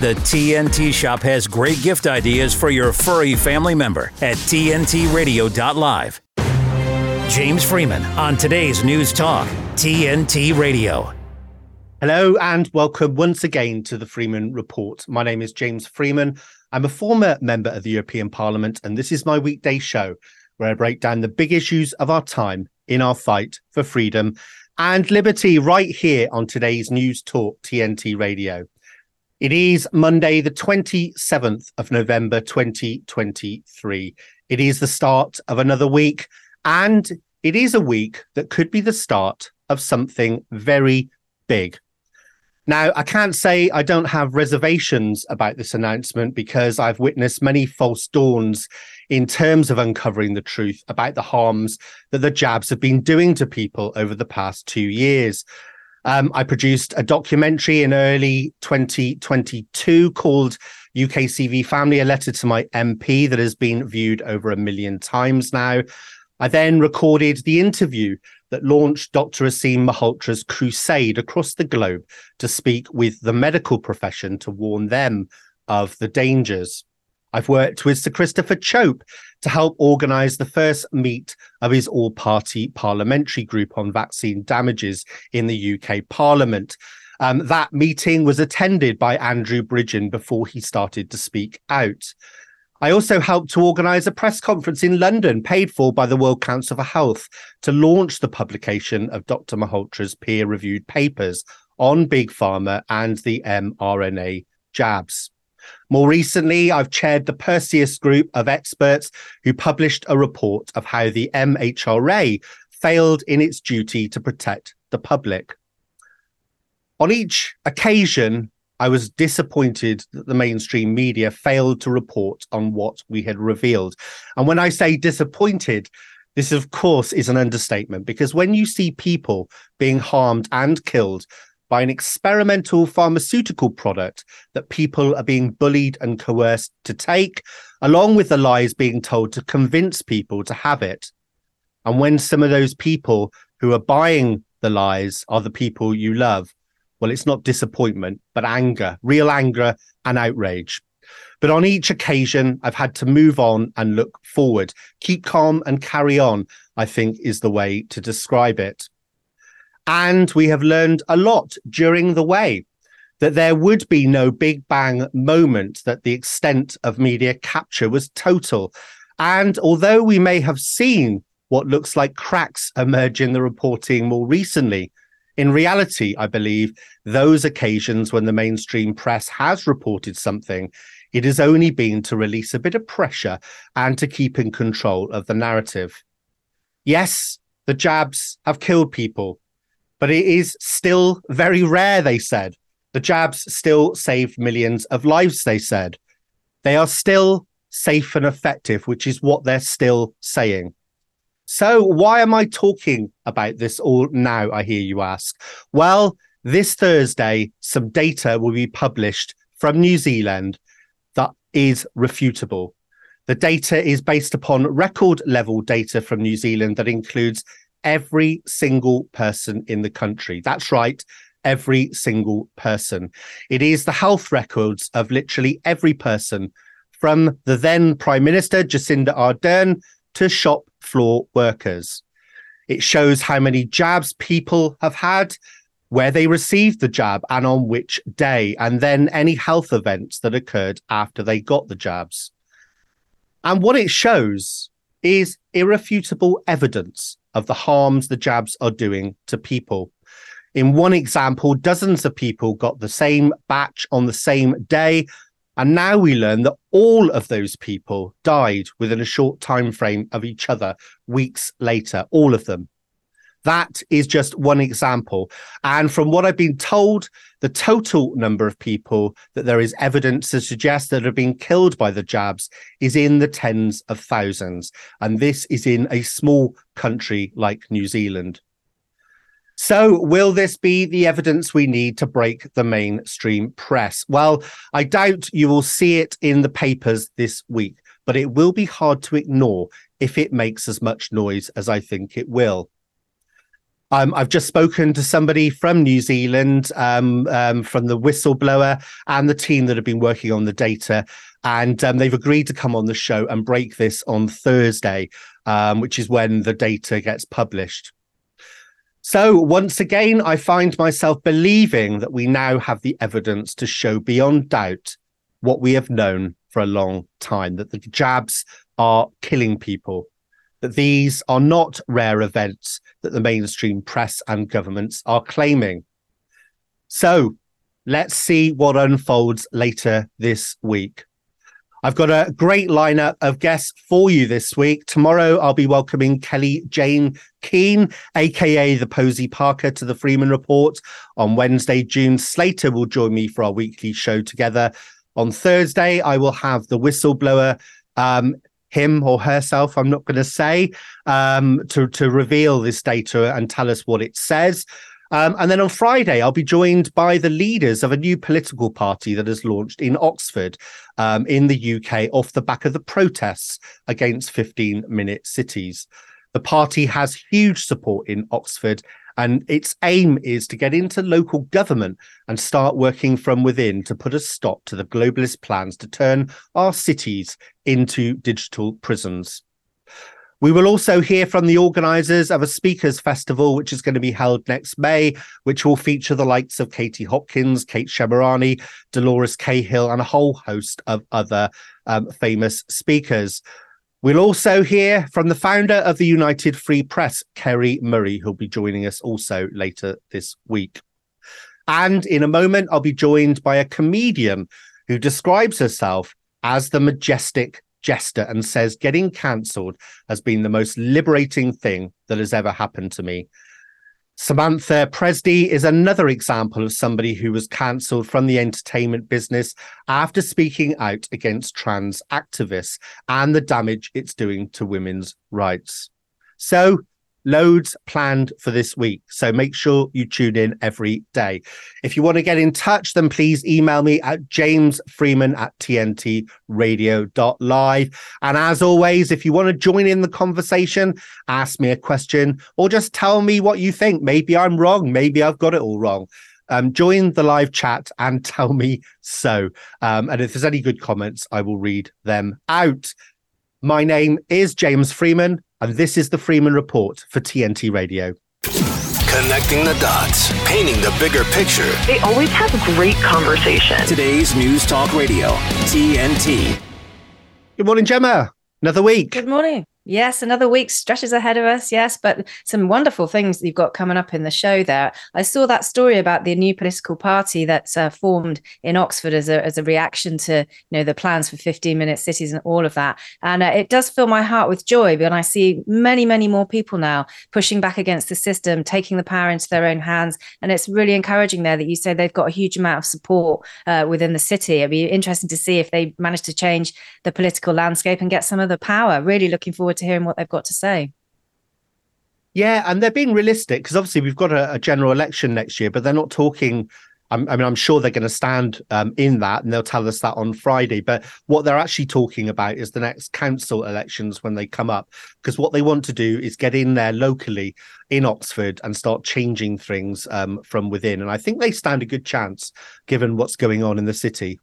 The TNT Shop has great gift ideas for your furry family member at TNTRadio.live. James Freeman on today's News Talk, TNT Radio. Hello and welcome once again to the Freeman Report. My name is James Freeman. I'm a former member of the European Parliament, and this is my weekday show where I break down the big issues of our time in our fight for freedom and liberty right here on today's News Talk TNT Radio. It is Monday, the 27th of November, 2023. It is the start of another week, and it is a week that could be the start of something very big. Now, I can't say I don't have reservations about this announcement because I've witnessed many false dawns in terms of uncovering the truth about the harms that the jabs have been doing to people over the past two years. Um, I produced a documentary in early 2022 called UKCV Family, a letter to my MP that has been viewed over a million times now. I then recorded the interview that launched Dr. Aseem Malhotra's crusade across the globe to speak with the medical profession to warn them of the dangers. I've worked with Sir Christopher Chope to help organise the first meet of his all party parliamentary group on vaccine damages in the UK Parliament. Um, that meeting was attended by Andrew Bridgen before he started to speak out. I also helped to organise a press conference in London, paid for by the World Council for Health, to launch the publication of Dr. Malhotra's peer reviewed papers on Big Pharma and the mRNA jabs. More recently, I've chaired the Perseus group of experts who published a report of how the MHRA failed in its duty to protect the public. On each occasion, I was disappointed that the mainstream media failed to report on what we had revealed. And when I say disappointed, this, of course, is an understatement because when you see people being harmed and killed by an experimental pharmaceutical product that people are being bullied and coerced to take, along with the lies being told to convince people to have it. And when some of those people who are buying the lies are the people you love, well, it's not disappointment, but anger, real anger and outrage. But on each occasion, I've had to move on and look forward. Keep calm and carry on, I think, is the way to describe it. And we have learned a lot during the way that there would be no big bang moment, that the extent of media capture was total. And although we may have seen what looks like cracks emerge in the reporting more recently, in reality, I believe those occasions when the mainstream press has reported something, it has only been to release a bit of pressure and to keep in control of the narrative. Yes, the jabs have killed people, but it is still very rare, they said. The jabs still save millions of lives, they said. They are still safe and effective, which is what they're still saying. So, why am I talking about this all now? I hear you ask. Well, this Thursday, some data will be published from New Zealand that is refutable. The data is based upon record level data from New Zealand that includes every single person in the country. That's right, every single person. It is the health records of literally every person from the then Prime Minister, Jacinda Ardern, to shop floor workers. It shows how many jabs people have had, where they received the jab, and on which day, and then any health events that occurred after they got the jabs. And what it shows is irrefutable evidence of the harms the jabs are doing to people. In one example, dozens of people got the same batch on the same day and now we learn that all of those people died within a short time frame of each other weeks later, all of them. That is just one example. And from what I've been told, the total number of people that there is evidence to suggest that have been killed by the jabs is in the tens of thousands. And this is in a small country like New Zealand. So, will this be the evidence we need to break the mainstream press? Well, I doubt you will see it in the papers this week, but it will be hard to ignore if it makes as much noise as I think it will. Um, I've just spoken to somebody from New Zealand, um, um, from the whistleblower and the team that have been working on the data. And um, they've agreed to come on the show and break this on Thursday, um, which is when the data gets published. So, once again, I find myself believing that we now have the evidence to show beyond doubt what we have known for a long time that the jabs are killing people, that these are not rare events that the mainstream press and governments are claiming. So let's see what unfolds later this week. I've got a great lineup of guests for you this week. Tomorrow, I'll be welcoming Kelly Jane Keen, aka the Posie Parker, to the Freeman Report. On Wednesday, June Slater will join me for our weekly show together. On Thursday, I will have the whistleblower um, him or herself, I'm not going to say, um, to, to reveal this data and tell us what it says. Um, and then on Friday, I'll be joined by the leaders of a new political party that has launched in Oxford um, in the UK off the back of the protests against 15 minute cities. The party has huge support in Oxford and its aim is to get into local government and start working from within to put a stop to the globalist plans to turn our cities into digital prisons. We will also hear from the organisers of a speakers festival, which is going to be held next May, which will feature the likes of Katie Hopkins, Kate Shemirani, Dolores Cahill, and a whole host of other um, famous speakers. We'll also hear from the founder of the United Free Press, Kerry Murray, who'll be joining us also later this week. And in a moment, I'll be joined by a comedian who describes herself as the Mystic Jester and says getting cancelled has been the most liberating thing that has ever happened to me. Samantha Pressdee is another example of somebody who was cancelled from the entertainment business after speaking out against trans activists and the damage it's doing to women's rights. So loads planned for this week. So make sure you tune in every day. If you want to get in touch, then please email me at jamesfreeman at tntradio.live. And as always, if you want to join in the conversation, ask me a question or just tell me what you think. Maybe I'm wrong. Maybe I've got it all wrong. Um, join the live chat and tell me so. Um, and if there's any good comments, I will read them out. My name is James Freeman and this is the Freeman Report for TNT Radio. Connecting the dots, painting the bigger picture. They always have great conversation. Today's News Talk Radio, TNT. Good morning, Gemma. Another week. Good morning. Yes, another week stretches ahead of us. Yes, but some wonderful things you've got coming up in the show there. I saw that story about the new political party that's uh, formed in Oxford as a, as a reaction to you know the plans for 15 minute cities and all of that. And uh, it does fill my heart with joy when I see many, many more people now pushing back against the system, taking the power into their own hands. And it's really encouraging there that you say they've got a huge amount of support uh, within the city. It'd be interesting to see if they manage to change the political landscape and get some of the power. Really looking forward to hearing what they've got to say. Yeah, and they're being realistic because obviously we've got a, a, general election next year, but they're not talking. I mean, I'm sure they're going to stand um, in that, and they'll tell us that on Friday. But what they're actually talking about is the next council elections when they come up, because what they want to do is get in there locally in Oxford and start changing things um, from within. And I think they stand a good chance given what's going on in the city.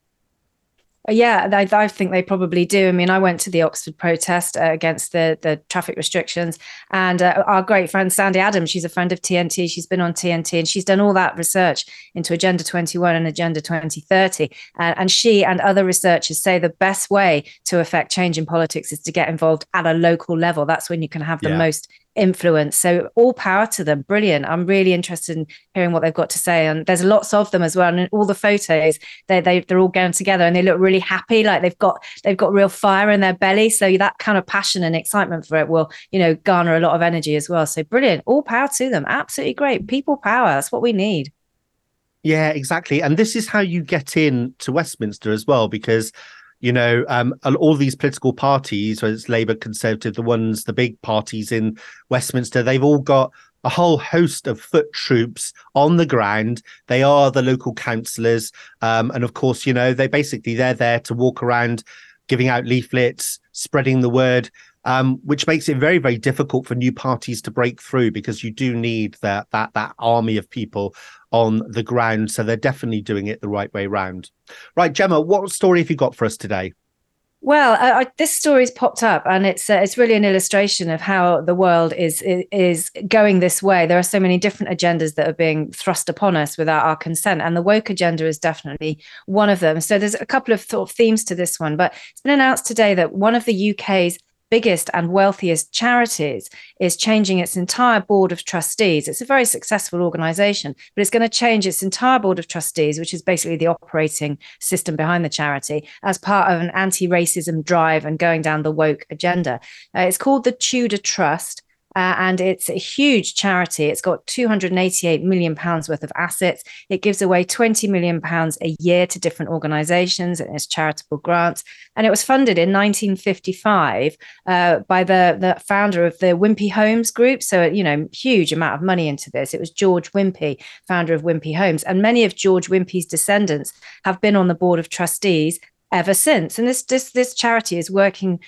Yeah, I, I, think they probably do. I mean, I went to the Oxford protest uh, against the the traffic restrictions, and uh, our great friend Sandy Adams, she's a friend of TNT. She's been on TNT, and she's done all that research into Agenda 21 and Agenda 2030. And, and she and other researchers say the best way to affect change in politics is to get involved at a local level. That's when you can have the yeah. most influence. So all power to them. Brilliant. I'm really interested in hearing what they've got to say. And there's lots of them as well. And all the photos, they they they're all going together and they look really happy. Like they've got they've got real fire in their belly. So that kind of passion and excitement for it will, you know, garner a lot of energy as well. So brilliant. All power to them. Absolutely great. People power. That's what we need. Yeah, exactly. And this is how you get in to Westminster as well, because you know, um, all these political parties, whether it's Labour, Conservative, the ones, the big parties in Westminster, they've all got a whole host of foot troops on the ground. They are the local councillors, um, and of course, you know, they basically they're there to walk around, giving out leaflets, spreading the word. Um, which makes it very, very difficult for new parties to break through because you do need that that that army of people on the ground. So they're definitely doing it the right way round. Right, Gemma, what story have you got for us today? Well, uh, this story's popped up, and it's uh, it's really an illustration of how the world is is going this way. There are so many different agendas that are being thrust upon us without our consent, and the woke agenda is definitely one of them. So there's a couple of of themes to this one, but it's been announced today that one of the UK's biggest and wealthiest charities is changing its entire board of trustees. It's a very successful organization, but it's going to change its entire board of trustees, which is basically the operating system behind the charity, as part of an anti racism drive and going down the woke agenda. Uh, it's called the Tudor Trust. Uh, and it's a huge charity. It's got 288 million pounds worth of assets. It gives away 20 million pounds a year to different organisations and its charitable grants. And it was funded in 1955 uh, by the the founder of the Wimpey Homes Group. So you know, huge amount of money into this. It was George Wimpey, founder of Wimpy Homes, and many of George Wimpey's descendants have been on the board of trustees ever since. And this this this charity is working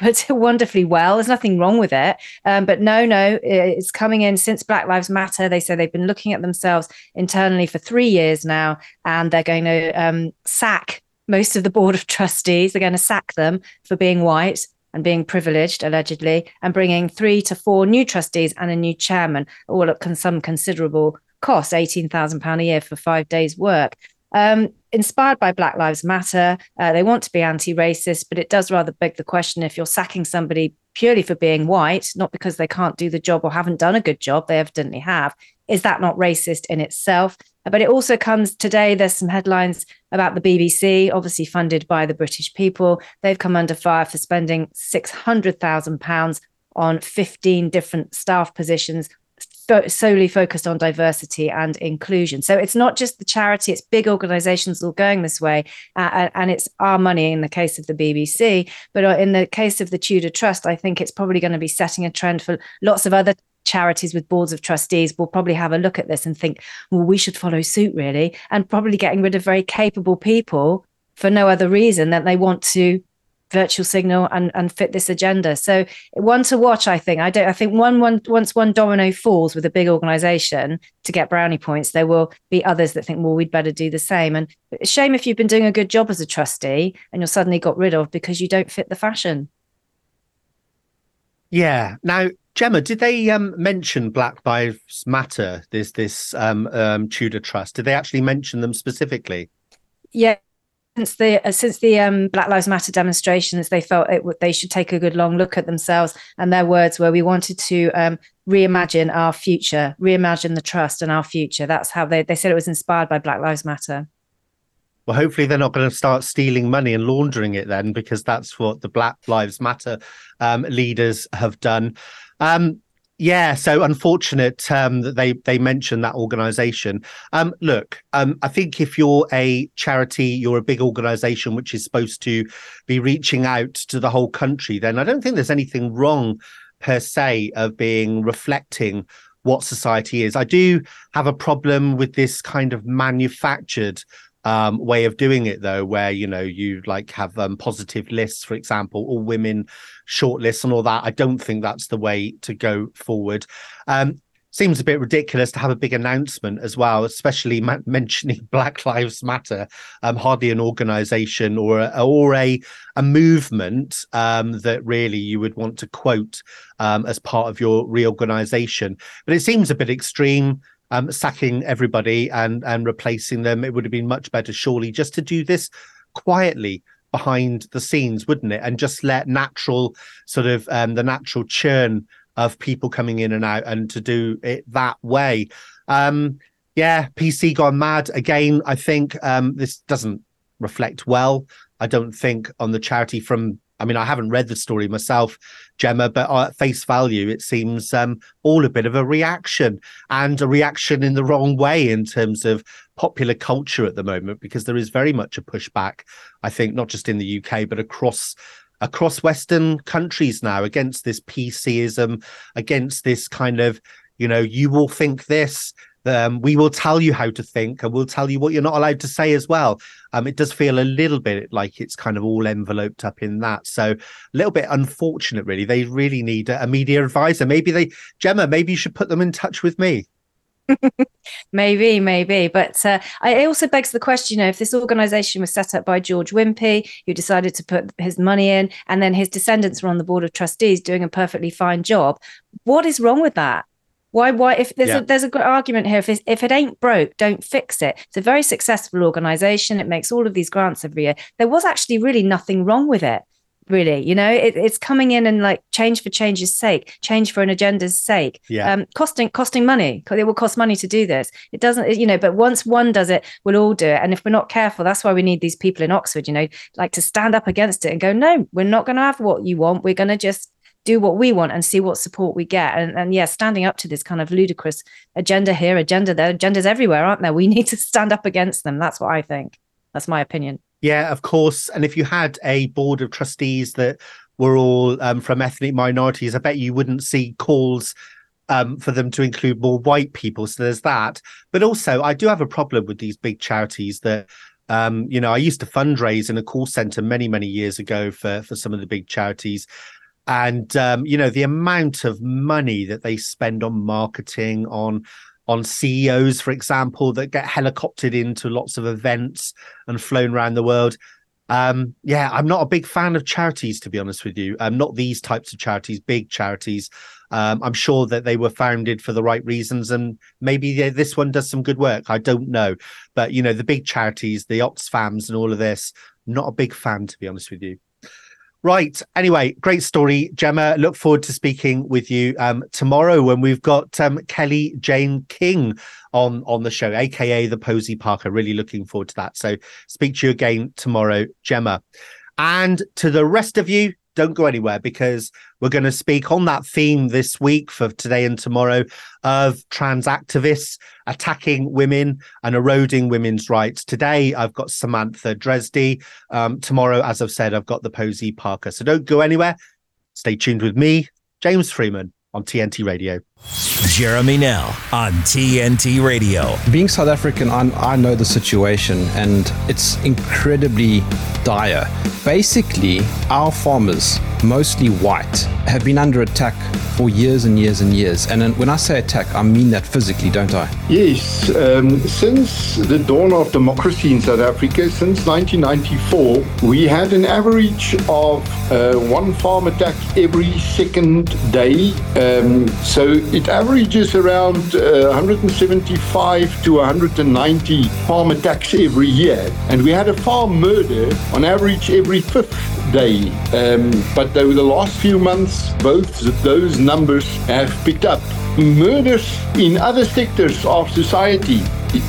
but wonderfully well. There's nothing wrong with it. Um, but no, no, it's coming in since Black Lives Matter. They say they've been looking at themselves internally for three years now, and they're going to um, sack most of the board of trustees. They're going to sack them for being white and being privileged, allegedly, and bringing three to four new trustees and a new chairman, all at some considerable cost, £18,000 a year for five days' work. Um, inspired by Black Lives Matter. Uh, they want to be anti racist, but it does rather beg the question if you're sacking somebody purely for being white, not because they can't do the job or haven't done a good job, they evidently have. Is that not racist in itself? But it also comes today, there's some headlines about the BBC, obviously funded by the British people. They've come under fire for spending £600,000 on 15 different staff positions solely focused on diversity and inclusion. So it's not just the charity; it's big organisations all going this way, uh, and it's our money in the case of the BBC. But uh, in the case of the Tudor Trust, I think it's probably going to be setting a trend for lots of other charities with boards of trustees will probably have a look at this and think, well, we should follow suit, really, and probably getting rid of very capable people for no other reason than they want to virtual signal and, and fit this agenda. So one to watch, I think. I don't I think one one once one domino falls with a big organization to get brownie points, there will be others that think, well, we'd better do the same. And shame if you've been doing a good job as a trustee and you're suddenly got rid of because you don't fit the fashion. Yeah. Now, Gemma, did they um, mention Black Lives Matter? This this um, um, Tudor Trust. Did they actually mention them specifically? Yeah, since the uh, since the um, Black Lives Matter demonstrations, they felt it they should take a good long look at themselves. And their words were, "We wanted to um, reimagine our future, reimagine the trust and our future." That's how they they said it was inspired by Black Lives Matter. Well, hopefully they're not going to start stealing money and laundering it then, because that's what the Black Lives Matter um, leaders have done. Um, yeah, so unfortunate um, that they they mentioned that organization. Um, look, um, I think if you're a charity, you're a big organization which is supposed to be reaching out to the whole country, then I don't think there's anything wrong per se of being reflecting what society is. I do have a problem with this kind of manufactured um, way of doing it though, where you know you like have um, positive lists, for example, all women short lists and all that. I don't think that's the way to go forward. Um, seems a bit ridiculous to have a big announcement as well, especially ma- mentioning Black Lives Matter. Um, hardly an organisation or a, or a a movement um, that really you would want to quote um, as part of your reorganisation. But it seems a bit extreme um, sacking everybody and and replacing them. It would have been much better, surely, just to do this quietly behind the scenes, wouldn't it? And just let natural sort of um, the natural churn of people coming in and out, and to do it that way. Um, yeah, PC gone mad again. I think um, this doesn't reflect well. I don't think on the charity from I mean, I haven't read the story myself, Gemma, but at face value, it seems um, all a bit of a reaction and a reaction in the wrong way in terms of popular culture at the moment, because there is very much a pushback, I think, not just in the UK, but across across Western countries now against this PCism, against this kind of, you know, you will think this, Um, we will tell you how to think and we'll tell you what you're not allowed to say as well. Um, it does feel a little bit like it's kind of all enveloped up in that. So a little bit unfortunate, really. They really need a, a media advisor. Maybe they, Gemma, maybe you should put them in touch with me. maybe, maybe. But uh, I also begs the question: you know, if this organization was set up by George Wimpey, who decided to put his money in, and then his descendants were on the board of trustees doing a perfectly fine job, what is wrong with that? Why? Why? If there's yeah. a there's a good argument here. If if it ain't broke, don't fix it. It's a very successful organization. It makes all of these grants every year. There was actually really nothing wrong with it really you know it, it's coming in and like change for change's sake change for an agenda's sake yeah um costing costing money it will cost money to do this it doesn't you know but once one does it we'll all do it and if we're not careful that's why we need these people in oxford you know like to stand up against it and go no we're not going to have what you want we're going to just do what we want and see what support we get and, and yeah standing up to this kind of ludicrous agenda here agenda there agendas everywhere aren't there we need to stand up against them that's what i think that's my opinion yeah, of course. And if you had a board of trustees that were all um, from ethnic minorities, I bet you wouldn't see calls um, for them to include more white people. So there's that. But also, I do have a problem with these big charities that. Um, you know, I used to fundraise in a call center many, many years ago for for some of the big charities, and um, you know the amount of money that they spend on marketing, on on CEOs, for example, that get helicoptered into lots of events and flown around the world. Um, yeah, I'm not a big fan of charities, to be honest with you. Um, not these types of charities, big charities. Um, I'm sure that they were founded for the right reasons, and maybe this one does some good work. I don't know, but you know, the big charities, the Oxfams, and all of this, not a big fan, to be honest with you. Right. Anyway, great story, Gemma. Look forward to speaking with you um, tomorrow when we've got um, Kelly Jane King on on the show, aka the Posie Parker. Really looking forward to that. So speak to you again tomorrow, Gemma. And to the rest of you, don't go anywhere because we're going to speak on that theme this week for today and tomorrow of trans activists attacking women and eroding women's rights. Today, I've got Samantha Pressdee. Um, tomorrow, as I've said, I've got the Posie Parker. So don't go anywhere. Stay tuned with me, James Freeman, on TNT Radio. Jeremy Nell on TNT Radio. Being South African, I, I know the situation and it's incredibly dire. Basically, our farmers, mostly white, have been under attack for years and years and years. And when I say attack, I mean that physically, don't I? Yes. Um, since the dawn of democracy in South Africa, since 1994, we had an average of uh, one farm attack every second day. Um, so it averages around uh, 175 to 190 farm attacks every year. And we had a farm murder on average every fifth day. Um, but over the last few months, both those numbers have picked up. Murders in other sectors of society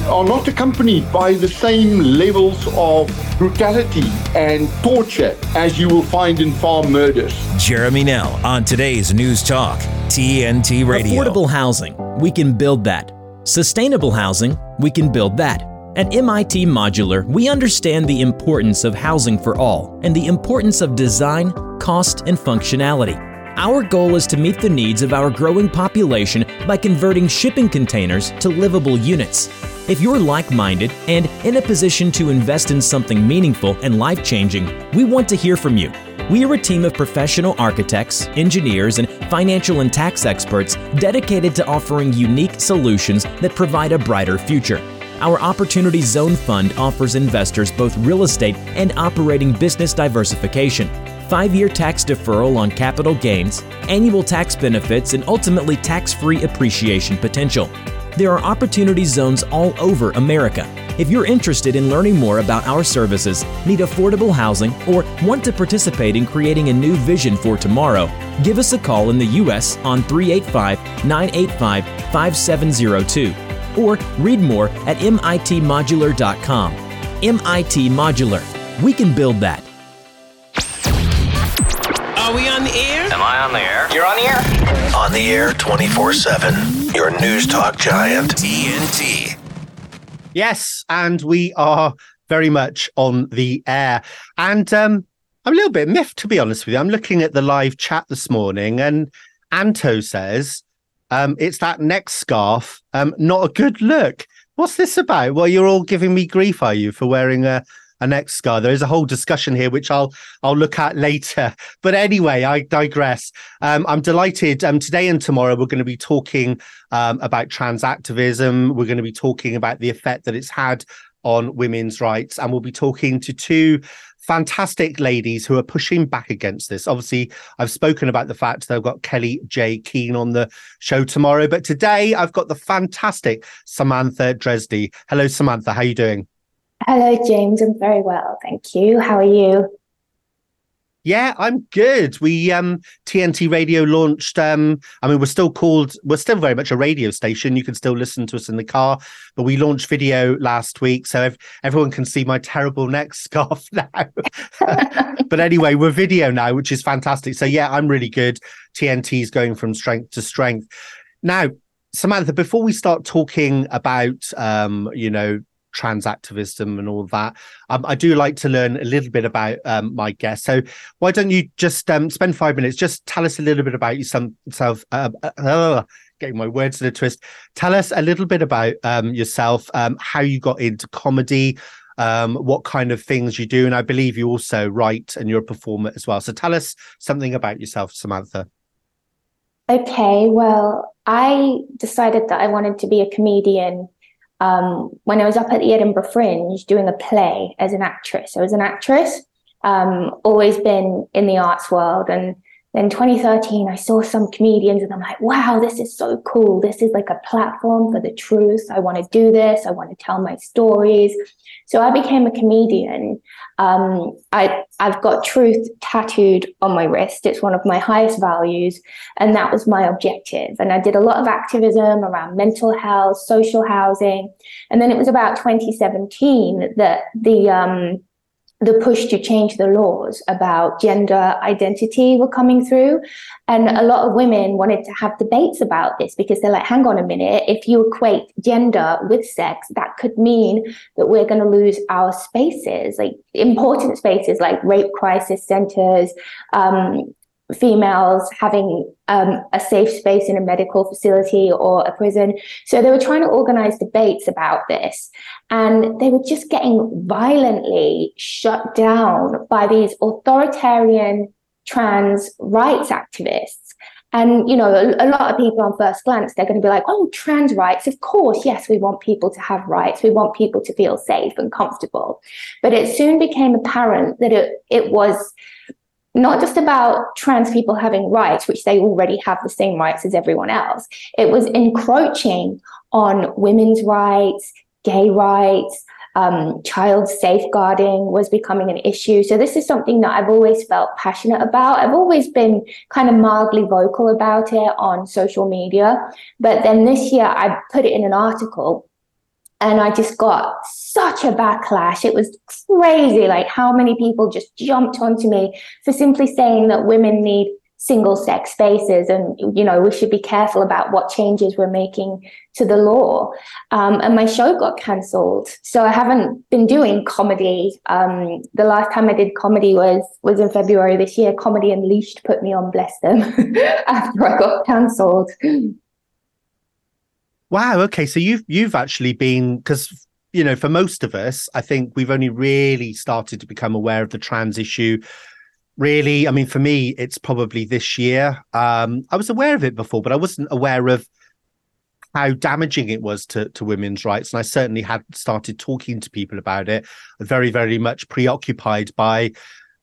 are not accompanied by the same levels of brutality and torture as you will find in farm murders. Jeremy Nell on today's News Talk, TNT Radio. Affordable housing, we can build that. Sustainable housing, we can build that. At MIT Modular, we understand the importance of housing for all and the importance of design, cost, and functionality. Our goal is to meet the needs of our growing population by converting shipping containers to livable units. If you're like minded and in a position to invest in something meaningful and life changing, we want to hear from you. We are a team of professional architects, engineers, and financial and tax experts dedicated to offering unique solutions that provide a brighter future. Our Opportunity Zone Fund offers investors both real estate and operating business diversification five year tax deferral on capital gains, annual tax benefits, and ultimately tax free appreciation potential. There are opportunity zones all over America. If you're interested in learning more about our services, need affordable housing, or want to participate in creating a new vision for tomorrow, give us a call in the U.S. on 385 985 5702 or read more at mitmodular.com. MIT Modular. We can build that. Are we on the air? Am I on the air? You're on the air? On the air 24 7. Your news talk giant. TNT. Yes, and we are very much on the air. And um, I'm a little bit miffed, to be honest with you. I'm looking at the live chat this morning, and Anto says, Um, it's that neck scarf. Um, not a good look. What's this about? Well, you're all giving me grief, are you, for wearing a a neck scar. There is a whole discussion here, which I'll I'll look at later. But anyway, I digress. Um, I'm delighted. Um, today and tomorrow we're going to be talking um, about trans activism. We're going to be talking about the effect that it's had on women's rights, and we'll be talking to two fantastic ladies who are pushing back against this. Obviously, I've spoken about the fact that I've got Kellie-Jay Keen on the show tomorrow, but today I've got the fantastic Samantha Pressdee. Hello, Samantha. How are you doing? Hello, James. I'm very well, thank you. How are you? Yeah, I'm good. We um TNT Radio launched um I mean we're still called we're still very much a radio station. You can still listen to us in the car, but we launched video last week so if everyone can see my terrible neck scarf now. but anyway, we're video now, which is fantastic. So yeah, I'm really good. TNT is going from strength to strength. Now, Samantha, before we start talking about um, you know, trans activism and all that. Um, I do like to learn a little bit about um, my guest. So why don't you just um, spend five minutes? Just tell us a little bit about yourself. Uh, uh, getting my words in a twist. Tell us a little bit about um, yourself, um, how you got into comedy. Um, what kind of things you do, and I believe you also write and you're a performer as well. So tell us something about yourself, Samantha. Okay, well, I decided that I wanted to be a comedian um, when I was up at the Edinburgh Fringe doing a play as an actress. I was an actress, um, always been in the arts world. And then 2013, I saw some comedians and I'm like, wow, this is so cool. This is like a platform for the truth. I want to do this. I want to tell my stories. So I became a comedian. Um, I, I've got truth tattooed on my wrist. It's one of my highest values. And that was my objective. And I did a lot of activism around mental health, social housing. And then it was about 2017 that the, um, the push to change the laws about gender identity were coming through. And a lot of women wanted to have debates about this because they're like, hang on a minute, if you equate gender with sex, that could mean that we're going to lose our spaces, like important spaces like rape crisis centers, um, females having um, a safe space in a medical facility or a prison. So they were trying to organize debates about this. And they were just getting violently shut down by these authoritarian trans rights activists. And, you know, a, a, lot of people on first glance, they're going to be like, oh, trans rights. Of course, yes, we want people to have rights. We want people to feel safe and comfortable. But it soon became apparent that it, it was not just about trans people having rights, which they already have the same rights as everyone else. It was encroaching on women's rights, gay rights, um, child safeguarding was becoming an issue. So this is something that I've always felt passionate about. I've always been kind of mildly vocal about it on social media. But then this year I put it in an article and I just got such a backlash. It was crazy, like how many people just jumped onto me for simply saying that women need single sex spaces and you know we should be careful about what changes we're making to the law. Um, and my show got cancelled. So i haven't been doing comedy. Um, the last time i did comedy was was in february this year. Comedy unleashed put me on bless them after i got cancelled Wow. Okay. So you've you've actually been because you know for most of us, I think we've only really started to become aware of the trans issue. Really, I mean, for me, it's probably this year. Um, I was aware of it before, but I wasn't aware of how damaging it was to, to women's rights. And I certainly had started talking to people about it, very, very much preoccupied by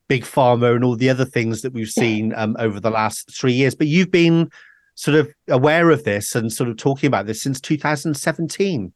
big pharma and all the other things that we've seen um, over the last three years. But you've been sort of aware of this and sort of talking about this since 2017.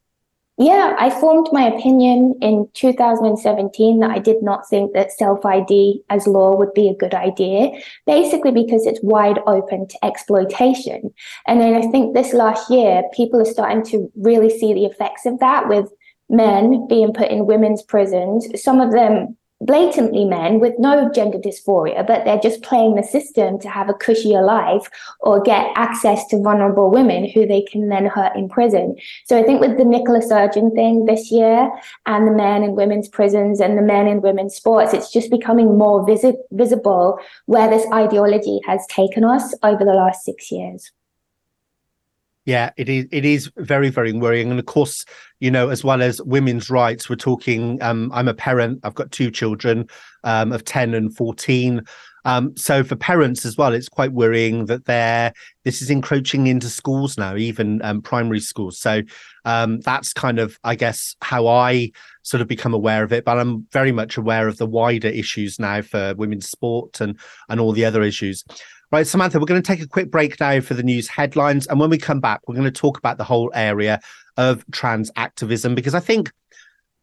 Yeah, I formed my opinion in 2017 that I did not think that self ID as law would be a good idea, basically because it's wide open to exploitation. And then I think this last year, people are starting to really see the effects of that with men being put in women's prisons, some of them blatantly men with no gender dysphoria, but they're just playing the system to have a cushier life or get access to vulnerable women who they can then hurt in prison. So I think with the Nicola Sturgeon thing this year and the men in women's prisons and the men in women's sports, it's just becoming more visi- visible where this ideology has taken us over the last six years. Yeah, it is. It is very, very worrying, and of course, you know, as well as women's rights, we're talking. Um, I'm a parent. I've got two children, um, of ten and fourteen. Um, so for parents as well, it's quite worrying that they're this is encroaching into schools now, even um, primary schools. So um, that's kind of, I guess, how I sort of become aware of it. But I'm very much aware of the wider issues now for women's sport and and all the other issues. Right, Samantha, we're going to take a quick break now for the news headlines. And when we come back, we're going to talk about the whole area of trans activism because I think,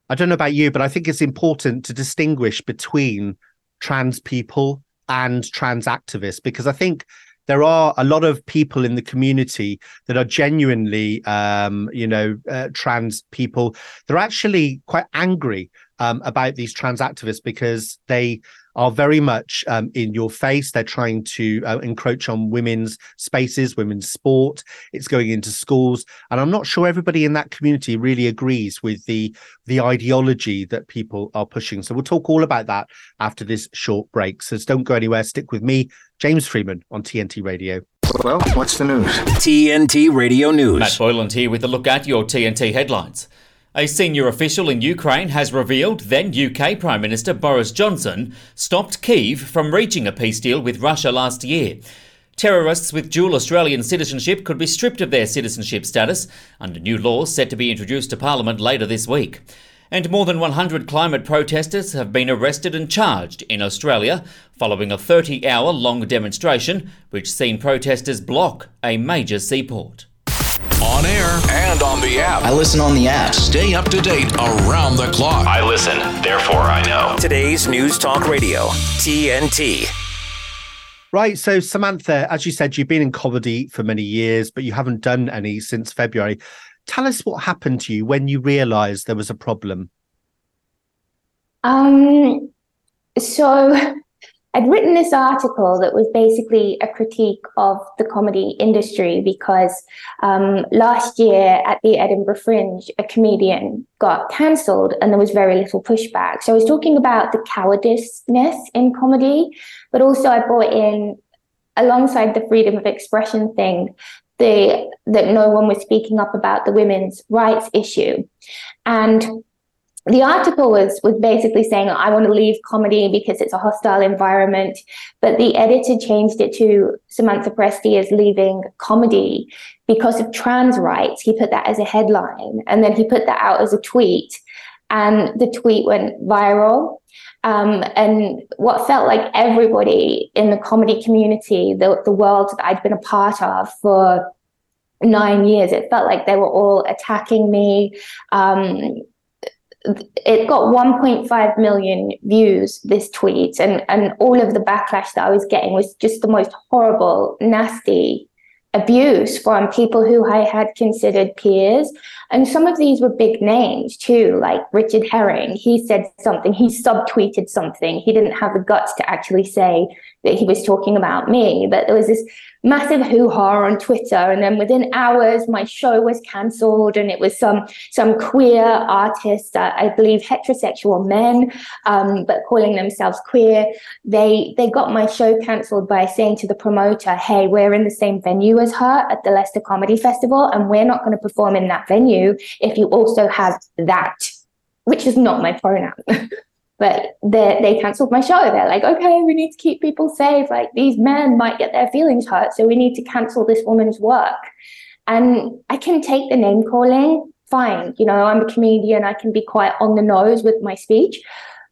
I don't know about you, but I think it's important to distinguish between trans people and trans activists because I think there are a lot of people in the community that are genuinely, um, you know, uh, trans people. They're actually quite angry um, about these trans activists because they are very much um, in your face. They're trying to uh, encroach on women's spaces, women's sport. It's going into schools, and I'm not sure everybody in that community really agrees with the the ideology that people are pushing. So we'll talk all about that after this short break. So don't go anywhere. Stick with me, James Freeman, on TNT Radio. Well, what's the news? TNT Radio News. Matt Boyland here with a look at your TNT headlines. A senior official in Ukraine has revealed then UK Prime Minister Boris Johnson stopped Kyiv from reaching a peace deal with Russia last year. Terrorists with dual Australian citizenship could be stripped of their citizenship status under new laws set to be introduced to Parliament later this week. And more than 100 climate protesters have been arrested and charged in Australia following a 30 hour long demonstration which seen protesters block a major seaport. On air and on the app. I listen on the app. Stay up to date around the clock. I listen, therefore I know. Today's News Talk Radio, TNT. Right. So, Samantha, as you said, you've been in comedy for many years, but you haven't done any since February. Tell us what happened to you when you realized there was a problem. Um, so I'd written this article that was basically a critique of the comedy industry because um, last year at the Edinburgh Fringe, a comedian got cancelled and there was very little pushback. So I was talking about the cowardiceness in comedy, but also I brought in, alongside the freedom of expression thing, the that no one was speaking up about the women's rights issue. And the article was was basically saying I want to leave comedy because it's a hostile environment, but the editor changed it to Samantha Pressdee is leaving comedy because of trans rights. He put that as a headline, and then he put that out as a tweet, and the tweet went viral. Um, and what felt like everybody in the comedy community, the, the world that I'd been a part of for nine years, it felt like they were all attacking me. Um, it got 1.5 million views this tweet and and all of the backlash that i was getting was just the most horrible nasty abuse from people who i had considered peers and some of these were big names too like richard herring he said something he subtweeted something he didn't have the guts to actually say that he was talking about me but there was this massive hoo-ha on Twitter. And then within hours, my show was cancelled, and it was some some queer artists, uh, I believe heterosexual men, um, but calling themselves queer. They they got my show cancelled by saying to the promoter, "Hey, we're in the same venue as her at the Leicester Comedy Festival, and we're not going to perform in that venue if you also have that." Which is not my pronoun. but they they cancelled my show. They're like, okay, we need to keep people safe. Like these men might get their feelings hurt, so we need to cancel this woman's work. And I can take the name calling, fine. You know, I'm a comedian. I can be quite on the nose with my speech,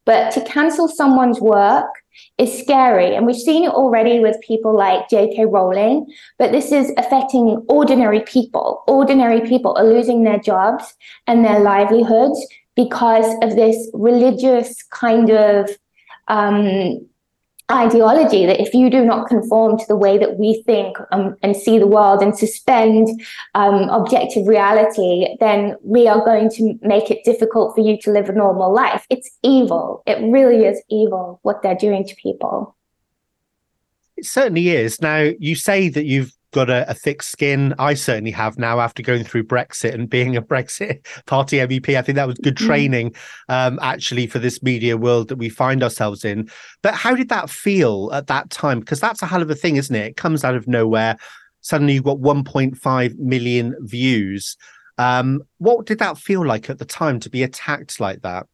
but to cancel someone's work is scary. And we've seen it already with people like J.K. Rowling, but this is affecting ordinary people. Ordinary people are losing their jobs and their livelihoods because of this religious kind of um, ideology that if you do not conform to the way that we think um, and see the world and suspend um, objective reality, then we are going to make it difficult for you to live a normal life. It's evil. It really is evil what they're doing to people. It certainly is. Now, you say that you've got a, a, thick skin. I certainly have now after going through Brexit and being a Brexit party MEP. I think that was good mm-hmm. training, um, actually, for this media world that we find ourselves in. But how did that feel at that time? Because that's a hell of a thing, isn't it? It comes out of nowhere. suddenly you've got 1.5 million views. Um, what did that feel like at the time to be attacked like that?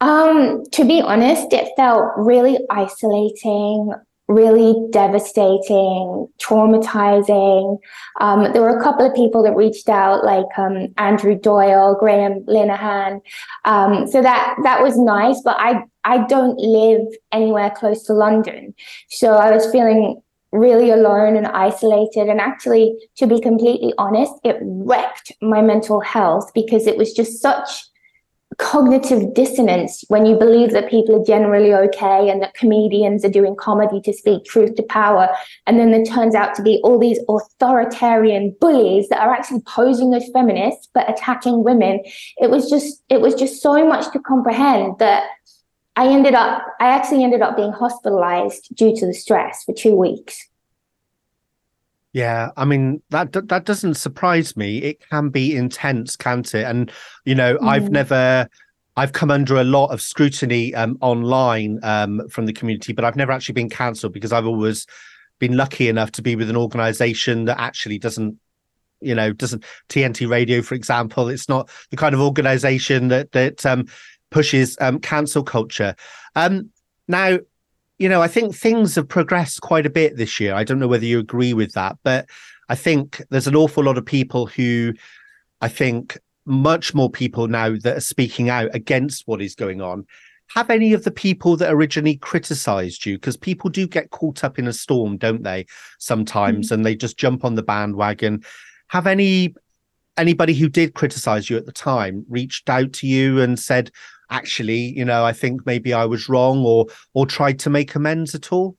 Um, to be honest, it felt really isolating, really devastating, traumatizing. Um, there were a couple of people that reached out, like um, Andrew Doyle, Graham Linehan. Um, so that that was nice, but I I don't live anywhere close to London, so I was feeling really alone and isolated. And actually, to be completely honest, it wrecked my mental health because it was just such cognitive dissonance when you believe that people are generally okay and that comedians are doing comedy to speak truth to power. And then there turns out to be all these authoritarian bullies that are actually posing as feminists but attacking women. It was just it was just so much to comprehend that i ended up i actually ended up being hospitalized due to the stress for two weeks yeah, I mean that that doesn't surprise me. It can be intense, can't it? And you know, mm. I've never I've come under a lot of scrutiny um, online um, from the community, but I've never actually been cancelled because I've always been lucky enough to be with an organization that actually doesn't you know doesn't TNT radio for example it's not the kind of organization that that um, pushes um, cancel culture um, now you know, I think things have progressed quite a bit this year. I don't know whether you agree with that, but I think there's an awful lot of people who I think much more people now that are speaking out against what is going on. Have any of the people that originally criticized you, because people do get caught up in a storm, don't they, sometimes, mm-hmm. and they just jump on the bandwagon. Have any anybody who did criticize you at the time reached out to you and said, actually, you know, I think maybe I was wrong or or tried to make amends at all?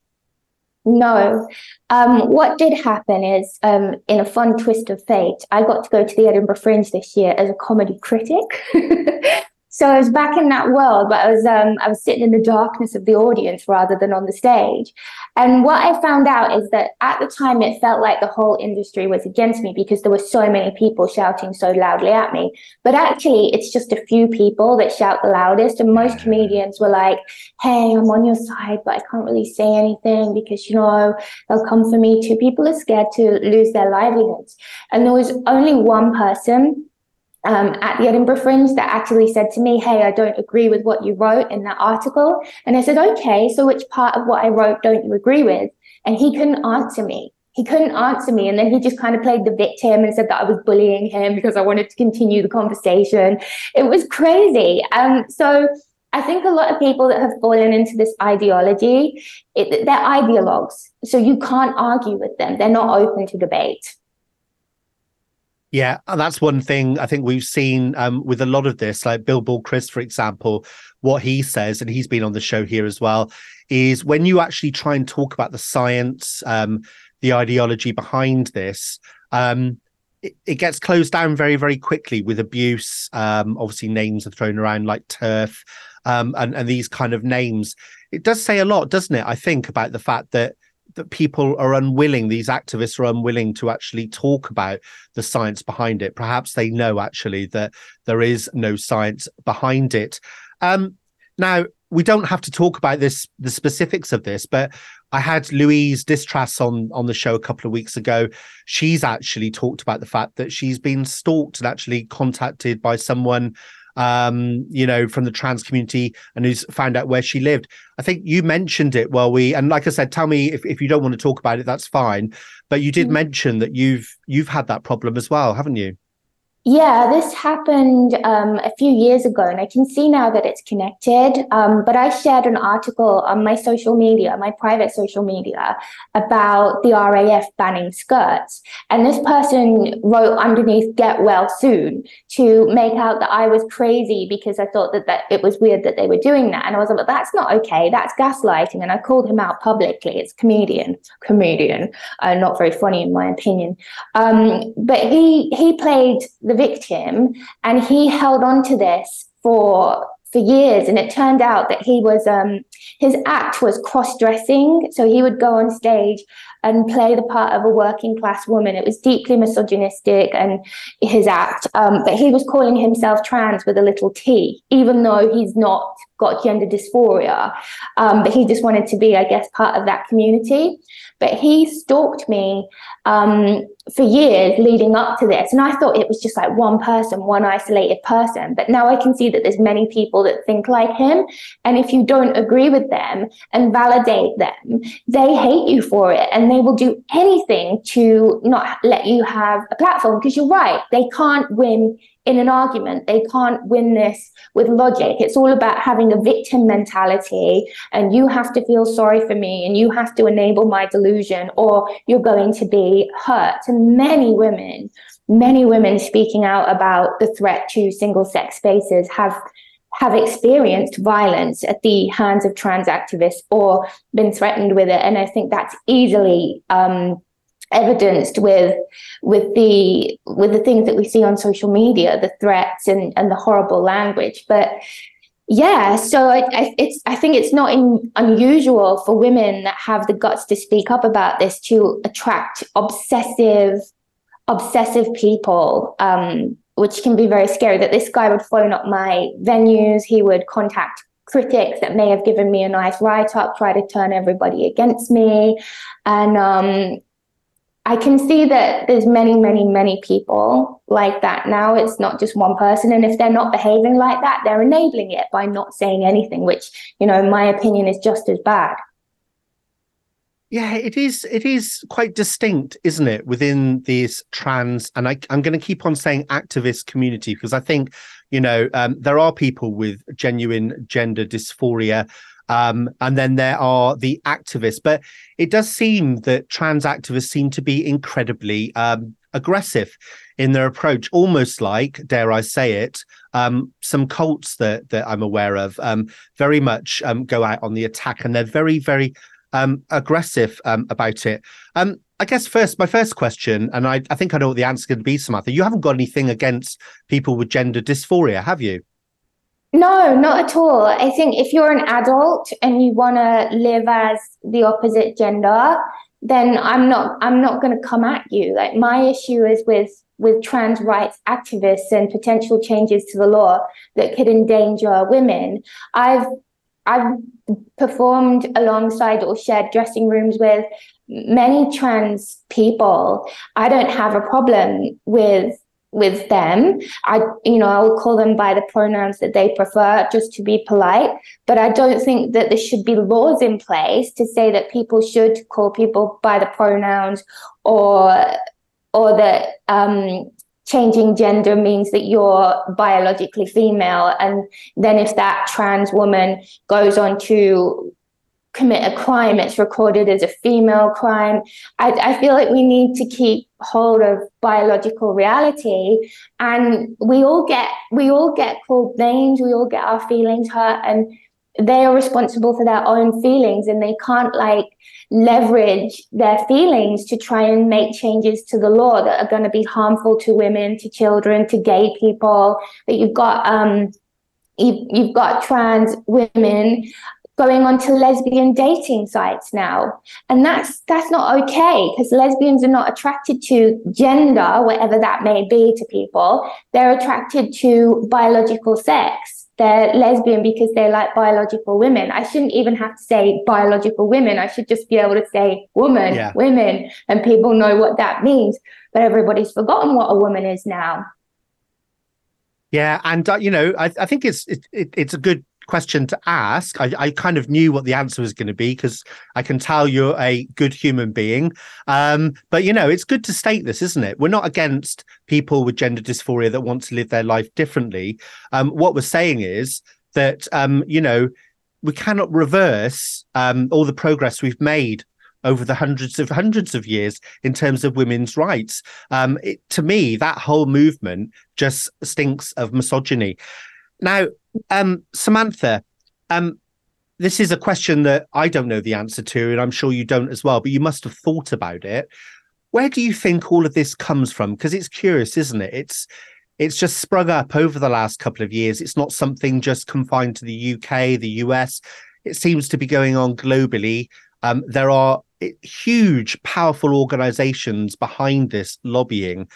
No. Um, what did happen is, um, in a fun twist of fate, I got to go to the Edinburgh Fringe this year as a comedy critic. So I was back in that world, but I was um, I was sitting in the darkness of the audience rather than on the stage. And what I found out is that at the time it felt like the whole industry was against me because there were so many people shouting so loudly at me. But actually, it's just a few people that shout the loudest, and most comedians were like, "Hey, I'm on your side, but I can't really say anything because you know they'll come for me too." People are scared to lose their livelihoods, and there was only one person um, at the Edinburgh Fringe that actually said to me, Hey, I don't agree with what you wrote in that article. And I said, Okay, so which part of what I wrote don't you agree with? And he couldn't answer me. He couldn't answer me. And then he just kind of played the victim and said that I was bullying him because I wanted to continue the conversation. It was crazy. Um, so I think a lot of people that have fallen into this ideology, it, they're ideologues. So you can't argue with them. They're not open to debate. Yeah, that's one thing I think we've seen um, with a lot of this, like Bill Bull Chris, for example, what he says, and he's been on the show here as well, is when you actually try and talk about the science, um, the ideology behind this, um, it, it, gets closed down very, very quickly with abuse. Um, obviously, names are thrown around like TERF um, and, and these kind of names. It does say a lot, doesn't it? I think about the fact that that people are unwilling, these activists are unwilling to actually talk about the science behind it. Perhaps they know actually that there is no science behind it. Um, now, we don't have to talk about this, the specifics of this, but I had Louise Distras on on the show a couple of weeks ago. She's actually talked about the fact that she's been stalked and actually contacted by someone um, you know, from the trans community and who's found out where she lived. I think you mentioned it while we and like I said, tell me if, if you don't want to talk about it, that's fine. But you did mm-hmm. mention that you've you've had that problem as well, haven't you? Yeah, this happened um, a few years ago, and I can see now that it's connected. Um, but I shared an article on my social media, my private social media, about the RAF banning skirts. And this person wrote underneath "Get well soon" to make out that I was crazy because I thought that, that it was weird that they were doing that. And I was like, "But that's not okay. That's gaslighting." And I called him out publicly. It's comedian, comedian, uh, not very funny in my opinion. Um, but he he played. The the victim and he held on to this for for years and it turned out that he was um, his act was cross-dressing so he would go on stage and play the part of a working class woman. It was deeply misogynistic and his act. Um, but he was calling himself trans with a little t, even though he's not got gender dysphoria. Um, but he just wanted to be, I guess, part of that community. But he stalked me um, for years leading up to this. And I thought it was just like one person, one isolated person. But now I can see that there's many people that think like him. And if you don't agree with them and validate them, they hate you for it. And they will do anything to not let you have a platform. Because you're right, they can't win in an argument. They can't win this with logic. It's all about having a victim mentality, and you have to feel sorry for me and you have to enable my delusion, or you're going to be hurt. And many women, many women speaking out about the threat to single sex spaces have have experienced violence at the hands of trans activists or been threatened with it. And I think that's easily um, evidenced with with the with the things that we see on social media, the threats and and the horrible language. But yeah, so I, I it's I think it's not in, unusual for women that have the guts to speak up about this to attract obsessive obsessive people. Um, which can be very scary that this guy would phone up my venues he would contact critics that may have given me a nice write up, try to turn everybody against me. And um, I can see that there's many, many, many people like that now. It's not just one person. And if they're not behaving like that, they're enabling it by not saying anything, which, you know, in my opinion, is just as bad. Yeah, it is. It is quite distinct, isn't it, within this trans and I, am going to keep on saying activist community because I think, you know, um, there are people with genuine gender dysphoria um, and then there are the activists. But it does seem that trans activists seem to be incredibly um, aggressive in their approach, almost like, dare I say it, um, some cults that that I'm aware of um, very much um, go out on the attack, and they're very, very um, aggressive about it. I guess first, my first question, and I, I think I know what the answer is going to be, Samantha. You haven't got anything against people with gender dysphoria, have you? No, not at all. I think if you're an adult and you want to live as the opposite gender, then I'm not I'm not going to come at you. Like my issue is with with trans rights activists and potential changes to the law that could endanger women. I've I've performed alongside or shared dressing rooms with many trans people. I don't have a problem with with them. I, you know, I will call them by the pronouns that they prefer just to be polite. But I don't think that there should be laws in place to say that people should call people by the pronouns or, or that, um, changing gender means that you're biologically female. And then if that trans woman goes on to commit a crime, it's recorded as a female crime. I, I, feel like we need to keep hold of biological reality, and we all get we all get called names, we all get our feelings hurt, and they are responsible for their own feelings, and they can't like leverage their feelings to try and make changes to the law that are going to be harmful to women, to children, to gay people. That you've got um, you've, you've got trans women going onto lesbian dating sites now. And that's that's not okay because lesbians are not attracted to gender whatever that may be to people. They're attracted to biological sex. They're lesbian because they like biological women. I shouldn't even have to say biological women. I should just be able to say woman yeah. women and people know what that means. But everybody's forgotten what a woman is now. Yeah, and uh, you know, I, I think it's it, it, it's a good question to ask. I, I, kind of knew what the answer was going to be because I can tell you're a good human being. Um, but you know, it's good to state this, isn't it? We're not against people with gender dysphoria that want to live their life differently. Um, what we're saying is that um, you know we cannot reverse um, all the progress we've made over the hundreds of hundreds of years in terms of women's rights. Um, it, to me, that whole movement just stinks of misogyny. Now, um, Samantha, um, this is a question that I don't know the answer to, and I'm sure you don't as well, but you must have thought about it. Where do you think all of this comes from? Because it's curious, isn't it? It's it's just sprung up over the last couple of years. It's not something just confined to the UK, the US. It seems to be going on globally. Um, there are huge, powerful organizations behind this lobbying.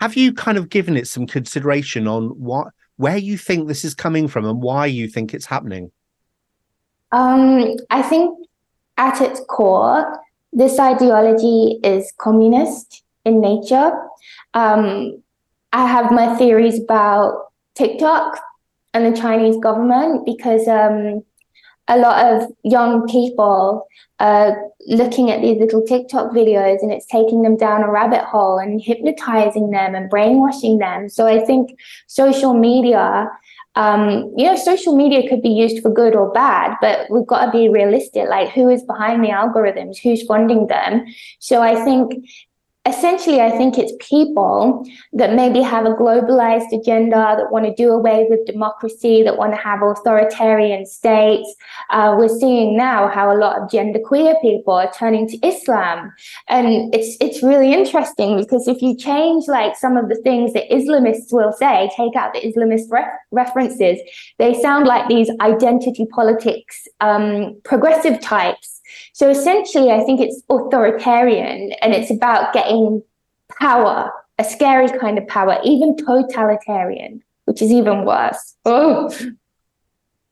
Have you kind of given it some consideration on what where you think this is coming from and why you think it's happening? Um, I think at its core, this ideology is communist in nature. Um, I have my theories about TikTok and the Chinese government because um, a lot of young people are looking at these little TikTok videos and it's taking them down a rabbit hole and hypnotizing them and brainwashing them. So I think social media, um, you know, social media could be used for good or bad, but we've got to be realistic. Like, who is behind the algorithms? Who's funding them? So I think essentially, I think it's people that maybe have a globalized agenda that want to do away with democracy, that want to have authoritarian states. Uh, we're seeing now how a lot of genderqueer people are turning to Islam, and it's it's really interesting because if you change like some of the things that Islamists will say, take out the Islamist re- references, they sound like these identity politics um, progressive types so essentially, I think it's authoritarian and it's about getting power, a scary kind of power, even totalitarian, which is even worse. Oh.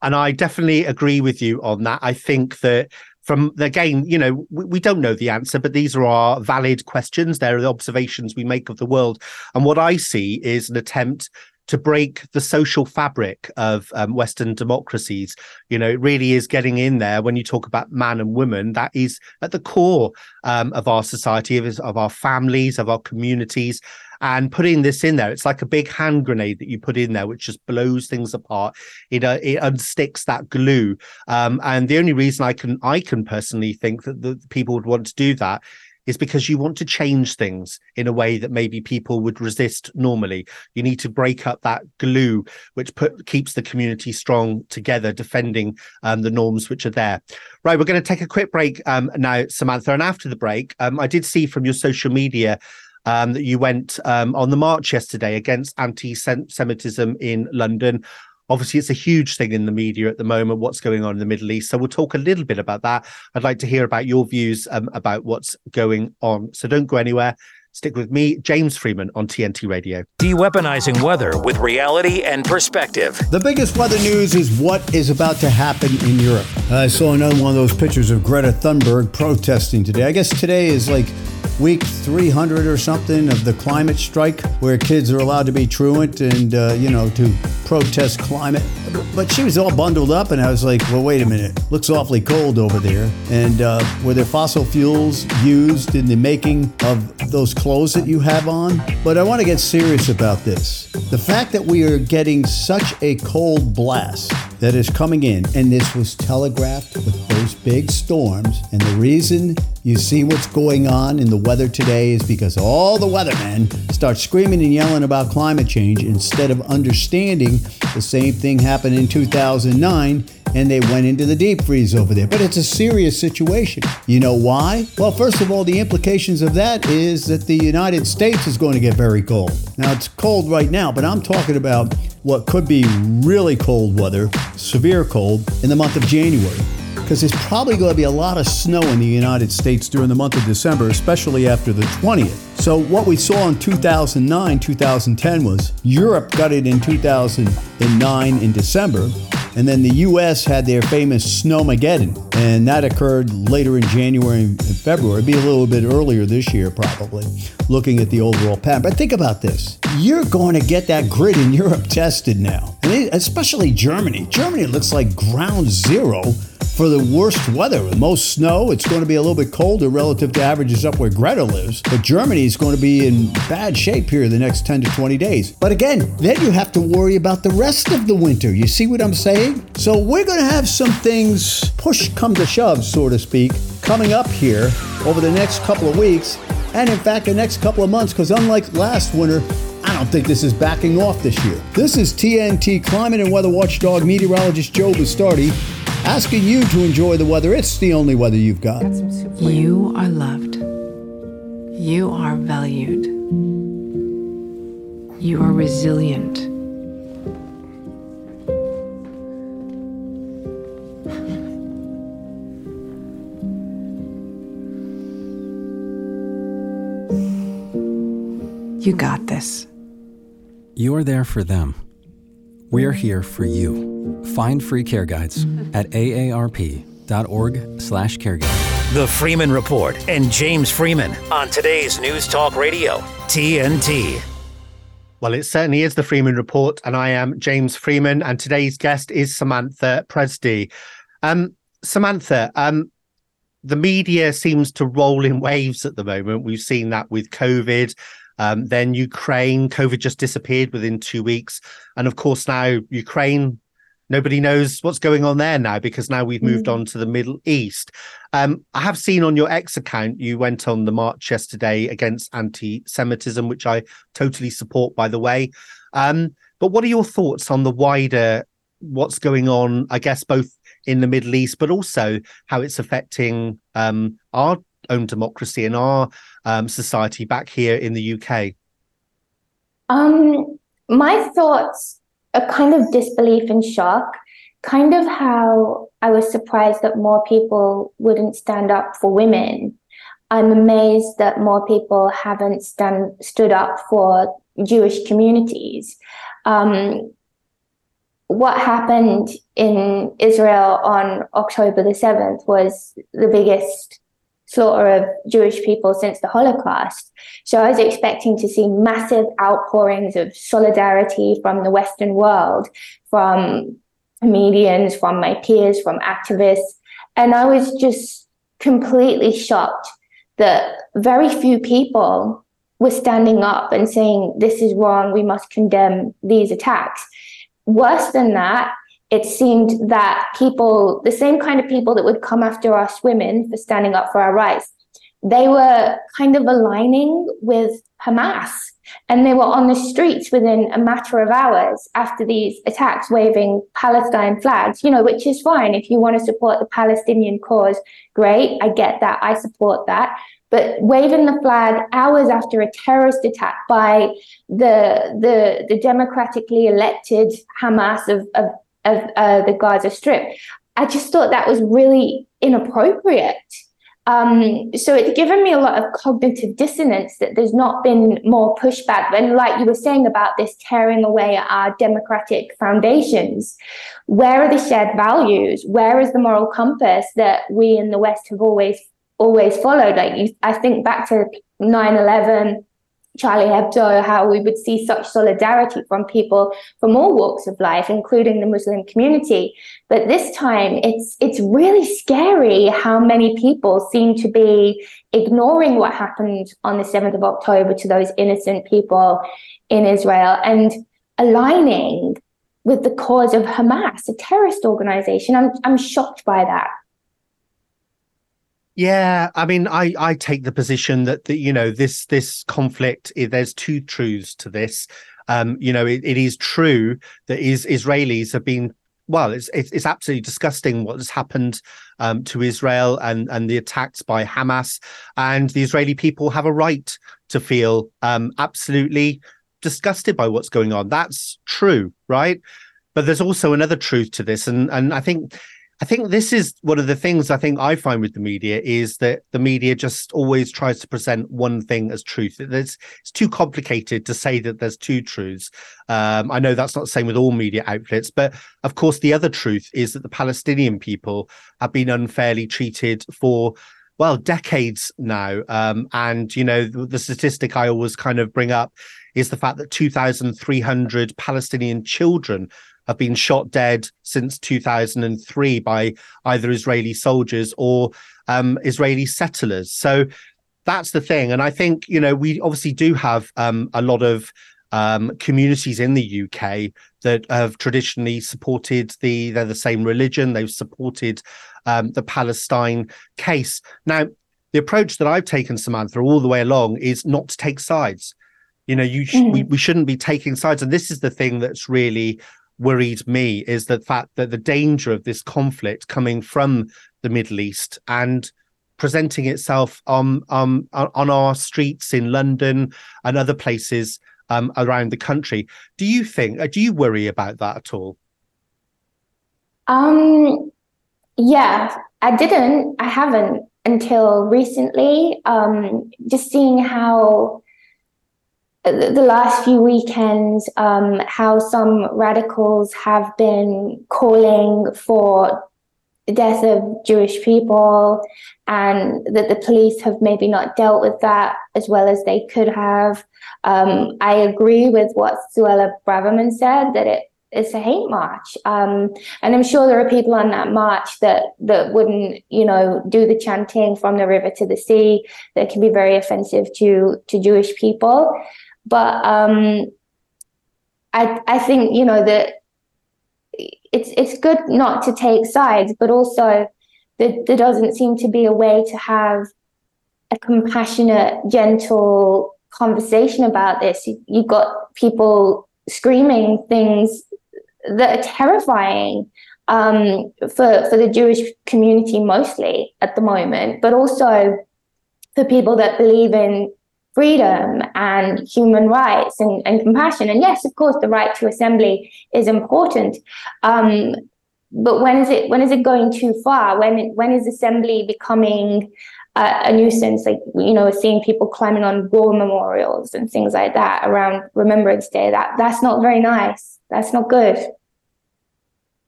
And I definitely agree with you on that. I think that from the again, you know, we, we, don't know the answer, but these are our valid questions. They're the observations we make of the world. And what I see is an attempt to break the social fabric of um, Western democracies. You know, it really is getting in there when you talk about man and woman. That is at the core um, of our society, of, of our families, of our communities. And putting this in there, it's like a big hand grenade that you put in there, which just blows things apart. It uh, it unsticks that glue. Um, and the only reason I can I can personally think that the people would want to do that is because you want to change things in a way that maybe people would resist normally. You need to break up that glue which put keeps the community strong together, defending um, the norms which are there. Right, we're going to take a quick break um, now, Samantha, and after the break, um, I did see from your social media. Um, that you went um, on the march yesterday against anti-Semitism in London. Obviously, it's a huge thing in the media at the moment, what's going on in the Middle East. So we'll talk a little bit about that. I'd like to hear about your views um, about what's going on. So don't go anywhere. Stick with me, James Freeman, on TNT Radio. De-weaponizing weather with reality and perspective. The biggest weather news is what is about to happen in Europe. I saw another one of those pictures of Greta Thunberg protesting today. I guess today is like week 300 or something of the climate strike, where kids are allowed to be truant and, uh, you know, to protest climate. But she was all bundled up, and I was like, well, wait a minute. Looks awfully cold over there. And uh, were there fossil fuels used in the making of those clothes that you have on? But I want to get serious about this. The fact that we are getting such a cold blast that is coming in, and this was telegraphed with those big storms, and the reason you see what's going on in the weather today is because all the weathermen start screaming and yelling about climate change instead of understanding the same thing happened in 2009 and they went into the deep freeze over there. But it's a serious situation. You know why? Well, first of all, the implications of that is that the United States is going to get very cold. Now, it's cold right now, but I'm talking about what could be really cold weather, severe cold, in the month of January because there's probably going to be a lot of snow in the United States during the month of December, especially after the 20th. So, what we saw in 2009, 2010 was Europe got it in 2009 in December, and then the US had their famous Snowmageddon, and that occurred later in January and February. It'd be a little bit earlier this year, probably, looking at the overall pattern. But think about this you're going to get that grid in Europe tested now, and especially Germany. Germany looks like ground zero for the worst weather. Most snow, it's going to be a little bit colder relative to averages up where Greta lives. But Germany is going to be in bad shape here the next 10 to 20 days. But again, then you have to worry about the rest of the winter. You see what I'm saying? So we're going to have some things push come to shove, so to speak, coming up here over the next couple of weeks. And in fact, the next couple of months, because unlike last winter, I don't think this is backing off this year. This is TNT climate and weather watchdog meteorologist Joe Bastardi asking you to enjoy the weather. It's the only weather you've got. You are loved. You are valued. You are resilient. You got this. You're there for them. We're here for you. Find free care guides at aarp.org/slash care guide. The Freeman Report and James Freeman on today's News Talk Radio, TNT. Well, it certainly is the Freeman Report, and I am James Freeman, and today's guest is Samantha Pressdee. Um, Samantha, um, the media seems to roll in waves at the moment. We've seen that with COVID. Um, then Ukraine, COVID just disappeared within two weeks. And of course, now Ukraine, nobody knows what's going on there now because now we've moved Mm. on to the Middle East. Um, I have seen on your X account, you went on the march yesterday against anti Semitism, which I totally support, by the way. Um, but what are your thoughts on the wider what's going on, I guess, both in the Middle East, but also how it's affecting um, our own democracy and our um, society back here in the UK? Um, my thoughts are kind of disbelief and shock, kind of how I was surprised that more people wouldn't stand up for women. I'm amazed that more people haven't stand stood up for Jewish communities. Um, what happened in Israel on October the 7th was the biggest slaughter of Jewish people since the Holocaust. So I was expecting to see massive outpourings of solidarity from the Western world, from comedians, from my peers, from activists. And I was just completely shocked that very few people were standing up and saying, this is wrong, we must condemn these attacks. Worse than that, it seemed that people, the same kind of people that would come after us women for standing up for our rights, they were kind of aligning with Hamas. And they were on the streets within a matter of hours after these attacks, waving Palestine flags, you know, which is fine. If you want to support the Palestinian cause, great. I get that. I support that. But waving the flag hours after a terrorist attack by the the, the democratically elected Hamas of, of, of uh, the Gaza Strip, I just thought that was really inappropriate. Um, so it's given me a lot of cognitive dissonance that there's not been more pushback. And like you were saying about this tearing away our democratic foundations, where are the shared values? Where is the moral compass that we in the West have always always followed? Like you, I think back to 9-11, Charlie Hebdo, how we would see such solidarity from people from all walks of life, including the Muslim community. But this time, it's it's really scary how many people seem to be ignoring what happened on the 7th of October to those innocent people in Israel and aligning with the cause of Hamas, a terrorist organization. I'm I'm shocked by that. Yeah, I mean, I I take the position that the, you know this this conflict. There's two truths to this. Um, you know, it, it is true that is Israelis have been well. It's it's, it's absolutely disgusting what has happened um, to Israel and and the attacks by Hamas, and the Israeli people have a right to feel um, absolutely disgusted by what's going on. That's true, right? But there's also another truth to this, and and I think I think this is one of the things I think I find with the media is that the media just always tries to present one thing as truth. It's, it's too complicated to say that there's two truths. Um, I know that's not the same with all media outlets, but of course, the other truth is that the Palestinian people have been unfairly treated for well decades now um, and you know the, the statistic i always kind of bring up is the fact that 2300 palestinian children have been shot dead since 2003 by either Israeli soldiers or um, Israeli settlers. So that's the thing. And I think, you know, we obviously do have um, a lot of um, communities in the UK that have traditionally supported the, they're the same religion, they've supported um, the Palestine case. Now, the approach that I've taken, Samantha, all the way along is not to take sides. You know, you sh- we, we shouldn't be taking sides. And this is the thing that's really worried me is the fact that the danger of this conflict coming from the Middle East and presenting itself on um, on our streets in London and other places um, around the country. Do you think? uh, Do you worry about that at all? Um, yeah, I didn't. I haven't until recently. Um, just seeing how the, last few weekends, um, how some radicals have been calling for the death of Jewish people, and that the police have maybe not dealt with that as well as they could have. Um, I agree with what Suella Braverman said that it it's a hate march. Um, and I'm sure there are people on that march that that wouldn't, you know, do the chanting from the river to the sea that can be very offensive to to Jewish people. But um, I I think you know that it's it's good not to take sides, but also that there doesn't seem to be a way to have a compassionate, gentle conversation about this. You, you've got people screaming things that are terrifying um, for for the Jewish community mostly at the moment, but also for people that believe in freedom and human rights and, and compassion. And yes, of course, the right to assembly is important. Um, but when is it when is it going too far? When when is assembly becoming uh, a nuisance? Like you know, seeing people climbing on war memorials and things like that around Remembrance Day. That that's not very nice. That's not good.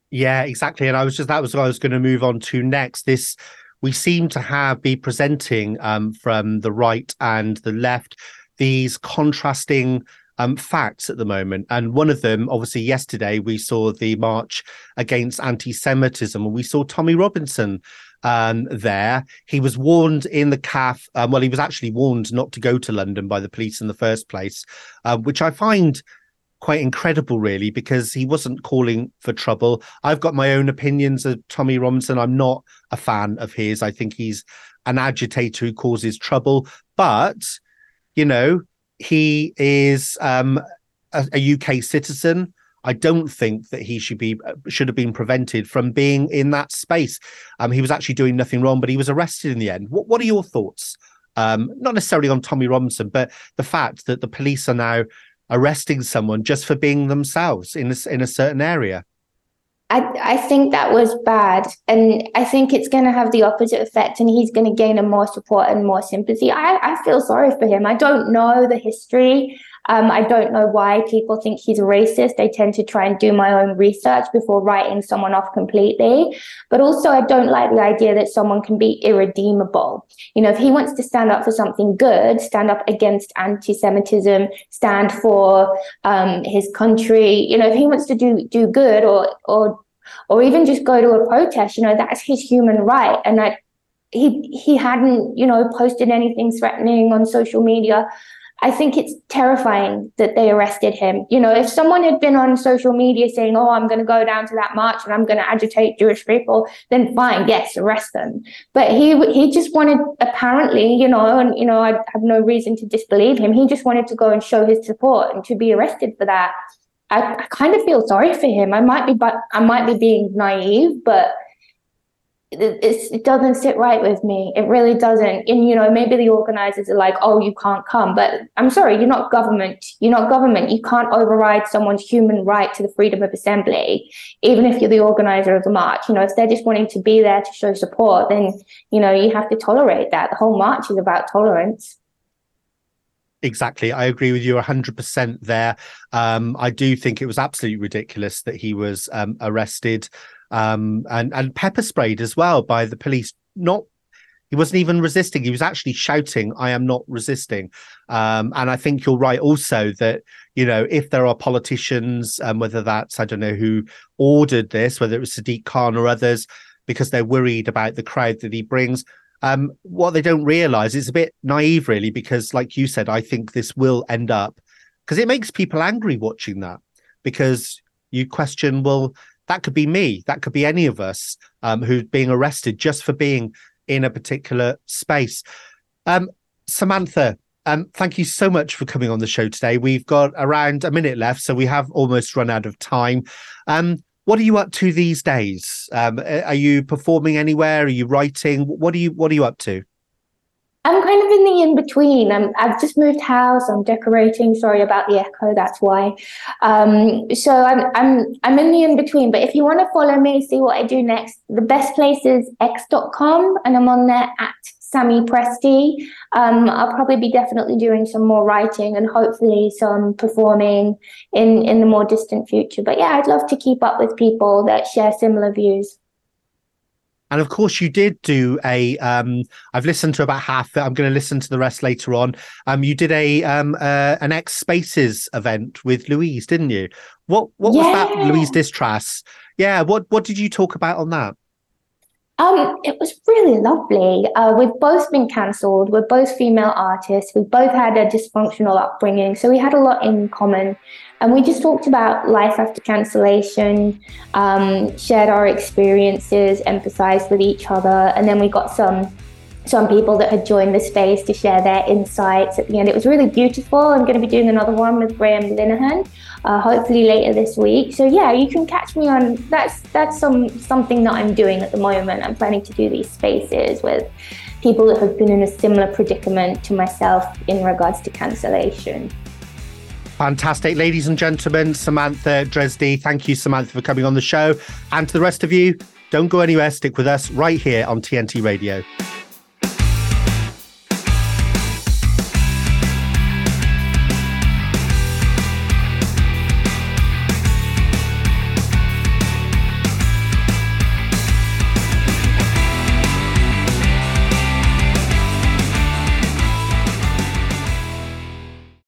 Yeah, exactly. And I was just that was what I was going to move on to next. This we seem to have be presenting um, from the right and the left these contrasting um, facts at the moment. And one of them, obviously, yesterday we saw the march against anti-Semitism, and we saw Tommy Robinson um, there. He was warned in the CAF. Um, well, he was actually warned not to go to London by the police in the first place, uh, which I find quite incredible, really, because he wasn't calling for trouble. I've got my own opinions of Tommy Robinson. I'm not a fan of his. I think he's an agitator who causes trouble. But, you know, he is um, a, a UK citizen. I don't think that he should be should have been prevented from being in that space. Um, he was actually doing nothing wrong, but he was arrested in the end. What What are your thoughts? Um, not necessarily on Tommy Robinson, but the fact that the police are now arresting someone just for being themselves in a, in a certain area. I, I think that was bad. And I think it's going to have the opposite effect, and he's going to gain a more support and more sympathy. I, I feel sorry for him. I don't know the history. Um, I don't know why people think he's racist. I tend to try and do my own research before writing someone off completely. But also, I don't like the idea that someone can be irredeemable. You know, if he wants to stand up for something good, stand up against anti Semitism, stand for um, his country, you know, if he wants to do, do good or, or, or even just go to a protest, you know, that's his human right. And I, he he hadn't you know posted anything threatening on social media I think it's terrifying that they arrested him. You know, if someone had been on social media saying, "Oh, I'm going to go down to that march and I'm going to agitate Jewish people," then fine, yes, arrest them. But he he just wanted, apparently, you know, and you know, I have no reason to disbelieve him. He just wanted to go and show his support and to be arrested for that. I, I kind of feel sorry for him. I might be, but I might be being naive, but it doesn't sit right with me. It really doesn't. And you know, maybe the organizers are like, "Oh, you can't come," but I'm sorry, you're not government. You're not government. You can't override someone's human right to the freedom of assembly, even if you're the organizer of the march. You know, if they're just wanting to be there to show support, then you know you have to tolerate that. The whole march is about tolerance. Exactly. I agree with you 100% there. Um, I do think it was absolutely ridiculous that he was um, arrested um, and and pepper sprayed as well by the police. Not he wasn't even resisting; he was actually shouting, "I am not resisting." Um, and I think you're right also that you know if there are politicians, um, whether that's I don't know who ordered this, whether it was Sadiq Khan or others, because they're worried about the crowd that he brings. Um, what they don't realize is a bit naive, really, because like you said, I think this will end up because it makes people angry watching that because you question, well, that could be me. That could be any of us um, who's being arrested just for being in a particular space. Um, Samantha, um, thank you so much for coming on the show today. We've got around a minute left, so we have almost run out of time. Um, what are you up to these days? Um, are you performing anywhere? Are you writing? What are you What are you up to? I'm kind of in the in between. I'm, I've just moved house. I'm decorating. Sorry about the echo. That's why. Um, so I'm I'm I'm in the in between. But if you want to follow me, see what I do next, the best place is x.com, and I'm on there at Sammy Pressdee. Um, I'll probably be definitely doing some more writing and hopefully some performing in in the more distant future. But yeah, I'd love to keep up with people that share similar views. And of course, you did do a. Um, I've listened to about half. I'm going to listen to the rest later on. Um, you did a um, uh, an X Spaces event with Louise, didn't you? What What yeah. was that, Louise Distras? Yeah. What What did you talk about on that? Um, it was really lovely. Uh, we've both been cancelled. We're both female artists. We both had a dysfunctional upbringing, so we had a lot in common. And we just talked about life after cancellation, um, shared our experiences, empathized with each other, and then we got some some people that had joined the space to share their insights at the end. It was really beautiful. I'm going to be doing another one with Graham Linehan, uh, hopefully later this week. So yeah, you can catch me on. That's that's some something that I'm doing at the moment. I'm planning to do these spaces with people that have been in a similar predicament to myself in regards to cancellation. Fantastic. Ladies and gentlemen, Samantha Pressdee, thank you, Samantha, for coming on the show. And to the rest of you, don't go anywhere. Stick with us right here on TNT Radio.